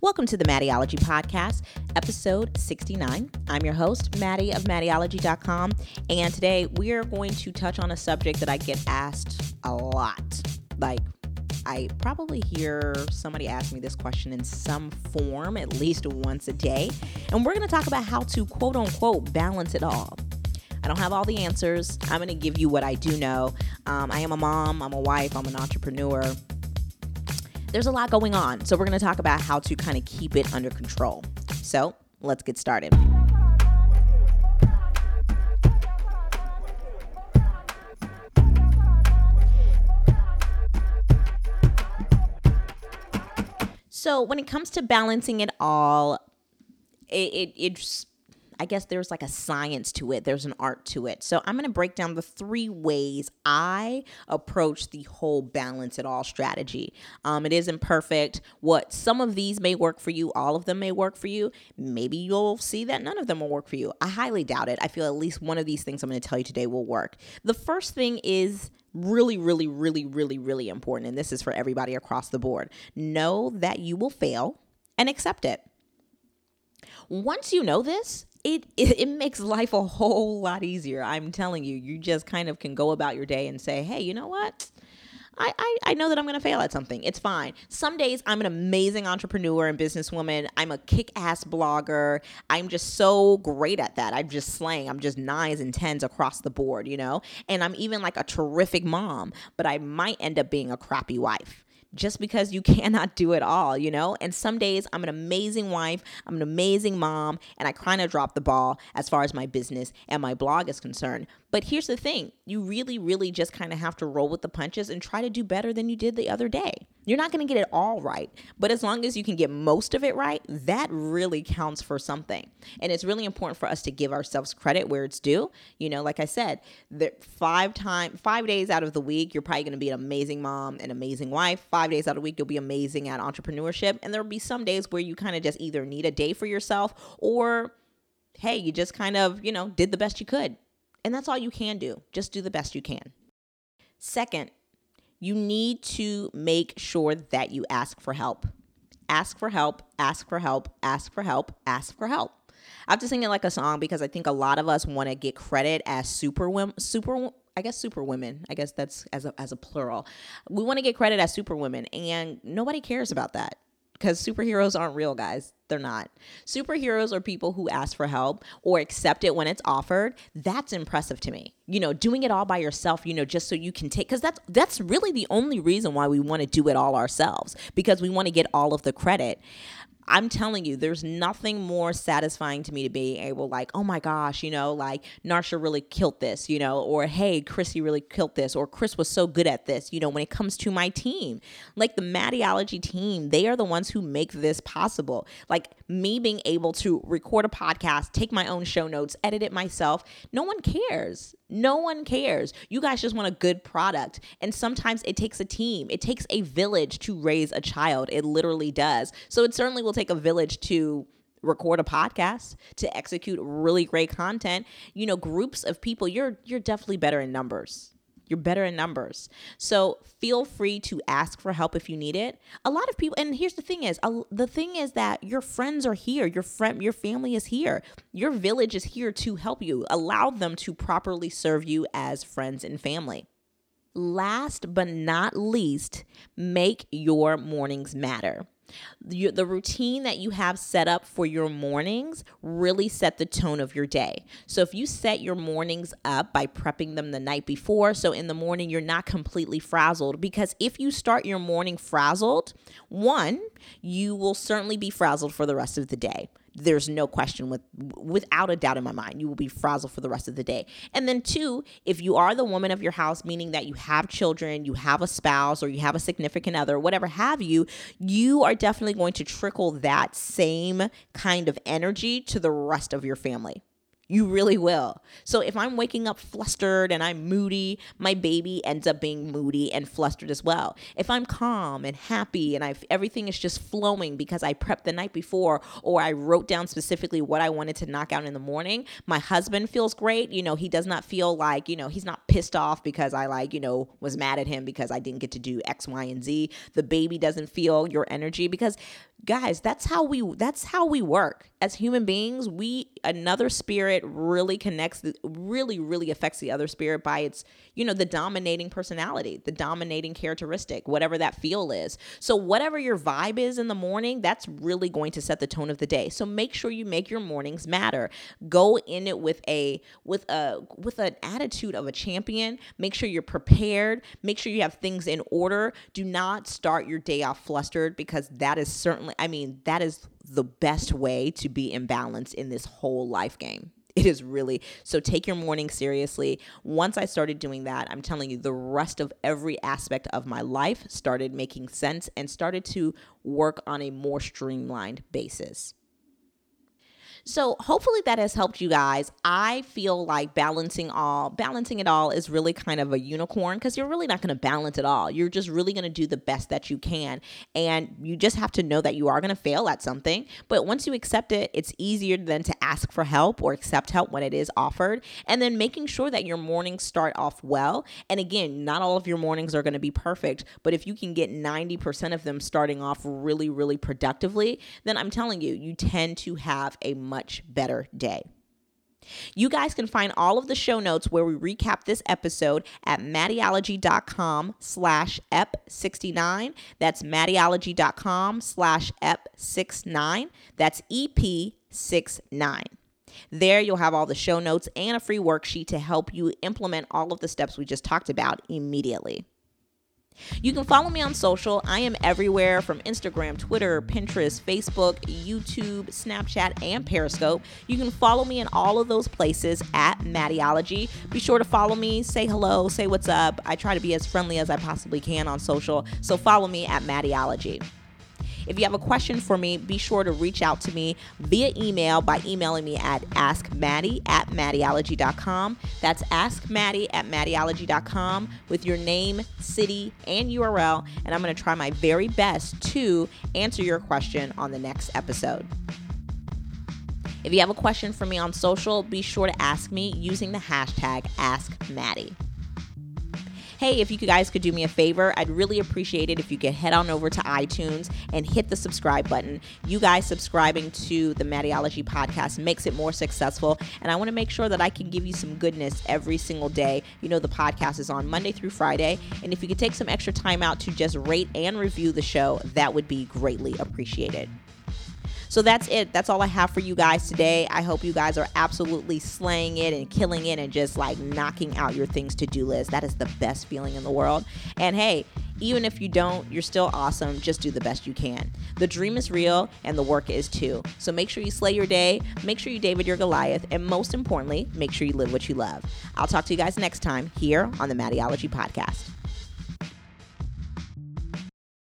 Welcome to the Maddieology Podcast, episode 69. I'm your host, Maddie of Maddieology.com, and today we are going to touch on a subject that I get asked a lot. Like, I probably hear somebody ask me this question in some form at least once a day, and we're going to talk about how to quote unquote balance it all. I don't have all the answers. I'm going to give you what I do know. Um, I am a mom, I'm a wife, I'm an entrepreneur there's a lot going on. So, we're going to talk about how to kind of keep it under control. So, let's get started. So, when it comes to balancing it all, it, it, it's I guess there's like a science to it, there's an art to it. So I'm going to break down the three ways I approach the whole balance it all strategy. Um, it isn't perfect. What some of these may work for you, all of them may work for you. Maybe you'll see that none of them will work for you. I highly doubt it. I feel at least one of these things I'm going to tell you today will work. The first thing is really, really, really, really, really important. And this is for everybody across the board. Know that you will fail and accept it. Once you know this, it, it, it makes life a whole lot easier. I'm telling you, you just kind of can go about your day and say, hey, you know what? I, I, I know that I'm going to fail at something. It's fine. Some days I'm an amazing entrepreneur and businesswoman. I'm a kick ass blogger. I'm just so great at that. I'm just slaying. I'm just nines and tens across the board, you know? And I'm even like a terrific mom, but I might end up being a crappy wife just because you cannot do it all, you know? And some days I'm an amazing wife, I'm an amazing mom, and I kind of drop the ball as far as my business and my blog is concerned. But here's the thing you really, really just kind of have to roll with the punches and try to do better than you did the other day. You're not going to get it all right, but as long as you can get most of it right, that really counts for something. And it's really important for us to give ourselves credit where it's due. You know, like I said, the five time, five days out of the week, you're probably going to be an amazing mom, an amazing wife. Five days out of the week, you'll be amazing at entrepreneurship. And there'll be some days where you kind of just either need a day for yourself or, hey, you just kind of, you know, did the best you could and that's all you can do. Just do the best you can. Second, you need to make sure that you ask for help. Ask for help, ask for help, ask for help, ask for help. I have to sing it like a song because I think a lot of us want to get credit as super women, super I guess super women. I guess that's as a, as a plural. We want to get credit as super women, and nobody cares about that because superheroes aren't real, guys. They're not. Superheroes are people who ask for help or accept it when it's offered. That's impressive to me. You know, doing it all by yourself, you know, just so you can take cuz that's that's really the only reason why we want to do it all ourselves because we want to get all of the credit. I'm telling you, there's nothing more satisfying to me to be able, like, oh my gosh, you know, like Narsha really killed this, you know, or hey, Chrissy really killed this, or Chris was so good at this, you know, when it comes to my team. Like the Maddieology team, they are the ones who make this possible. Like me being able to record a podcast, take my own show notes, edit it myself, no one cares. No one cares. You guys just want a good product. And sometimes it takes a team, it takes a village to raise a child. It literally does. So it certainly will take a village to record a podcast to execute really great content you know groups of people you're you're definitely better in numbers you're better in numbers. So feel free to ask for help if you need it. A lot of people, and here's the thing is, the thing is that your friends are here. Your friend, your family is here. Your village is here to help you. Allow them to properly serve you as friends and family. Last but not least, make your mornings matter the routine that you have set up for your mornings really set the tone of your day. So if you set your mornings up by prepping them the night before, so in the morning you're not completely frazzled because if you start your morning frazzled, one, you will certainly be frazzled for the rest of the day there's no question with without a doubt in my mind you will be frazzled for the rest of the day. And then two if you are the woman of your house meaning that you have children you have a spouse or you have a significant other whatever have you you are definitely going to trickle that same kind of energy to the rest of your family you really will. So if I'm waking up flustered and I'm moody, my baby ends up being moody and flustered as well. If I'm calm and happy and I everything is just flowing because I prepped the night before or I wrote down specifically what I wanted to knock out in the morning, my husband feels great. You know, he does not feel like, you know, he's not pissed off because I like, you know, was mad at him because I didn't get to do X, Y, and Z. The baby doesn't feel your energy because guys that's how we that's how we work. As human beings we another spirit really connects really really affects the other spirit by its you know the dominating personality the dominating characteristic whatever that feel is. So whatever your vibe is in the morning that's really going to set the tone of the day. So make sure you make your mornings matter. Go in it with a with a with an attitude of a champion. Make sure you're prepared. Make sure you have things in order. Do not start your day off flustered because that is certainly I mean, that is the best way to be in balance in this whole life game. It is really so take your morning seriously. Once I started doing that, I'm telling you, the rest of every aspect of my life started making sense and started to work on a more streamlined basis. So hopefully that has helped you guys. I feel like balancing all, balancing it all is really kind of a unicorn because you're really not going to balance it all. You're just really going to do the best that you can. And you just have to know that you are going to fail at something. But once you accept it, it's easier than to ask for help or accept help when it is offered. And then making sure that your mornings start off well. And again, not all of your mornings are going to be perfect, but if you can get 90% of them starting off really, really productively, then I'm telling you, you tend to have a much much better day. You guys can find all of the show notes where we recap this episode at maddieology.com slash ep69. That's maddieology.com slash ep69. That's EP69. There, you'll have all the show notes and a free worksheet to help you implement all of the steps we just talked about immediately. You can follow me on social. I am everywhere from Instagram, Twitter, Pinterest, Facebook, YouTube, Snapchat, and Periscope. You can follow me in all of those places at Maddieology. Be sure to follow me, say hello, say what's up. I try to be as friendly as I possibly can on social, so follow me at Maddieology. If you have a question for me, be sure to reach out to me via email by emailing me at askmaddie at maddieology.com. That's askmaddie at maddieology.com with your name, city, and URL. And I'm going to try my very best to answer your question on the next episode. If you have a question for me on social, be sure to ask me using the hashtag AskMaddie. Hey, if you guys could do me a favor, I'd really appreciate it if you could head on over to iTunes and hit the subscribe button. You guys subscribing to the Maddieology podcast makes it more successful, and I want to make sure that I can give you some goodness every single day. You know, the podcast is on Monday through Friday, and if you could take some extra time out to just rate and review the show, that would be greatly appreciated. So that's it. That's all I have for you guys today. I hope you guys are absolutely slaying it and killing it and just like knocking out your things to do list. That is the best feeling in the world. And hey, even if you don't, you're still awesome. Just do the best you can. The dream is real and the work is too. So make sure you slay your day, make sure you David your Goliath, and most importantly, make sure you live what you love. I'll talk to you guys next time here on the Maddieology Podcast.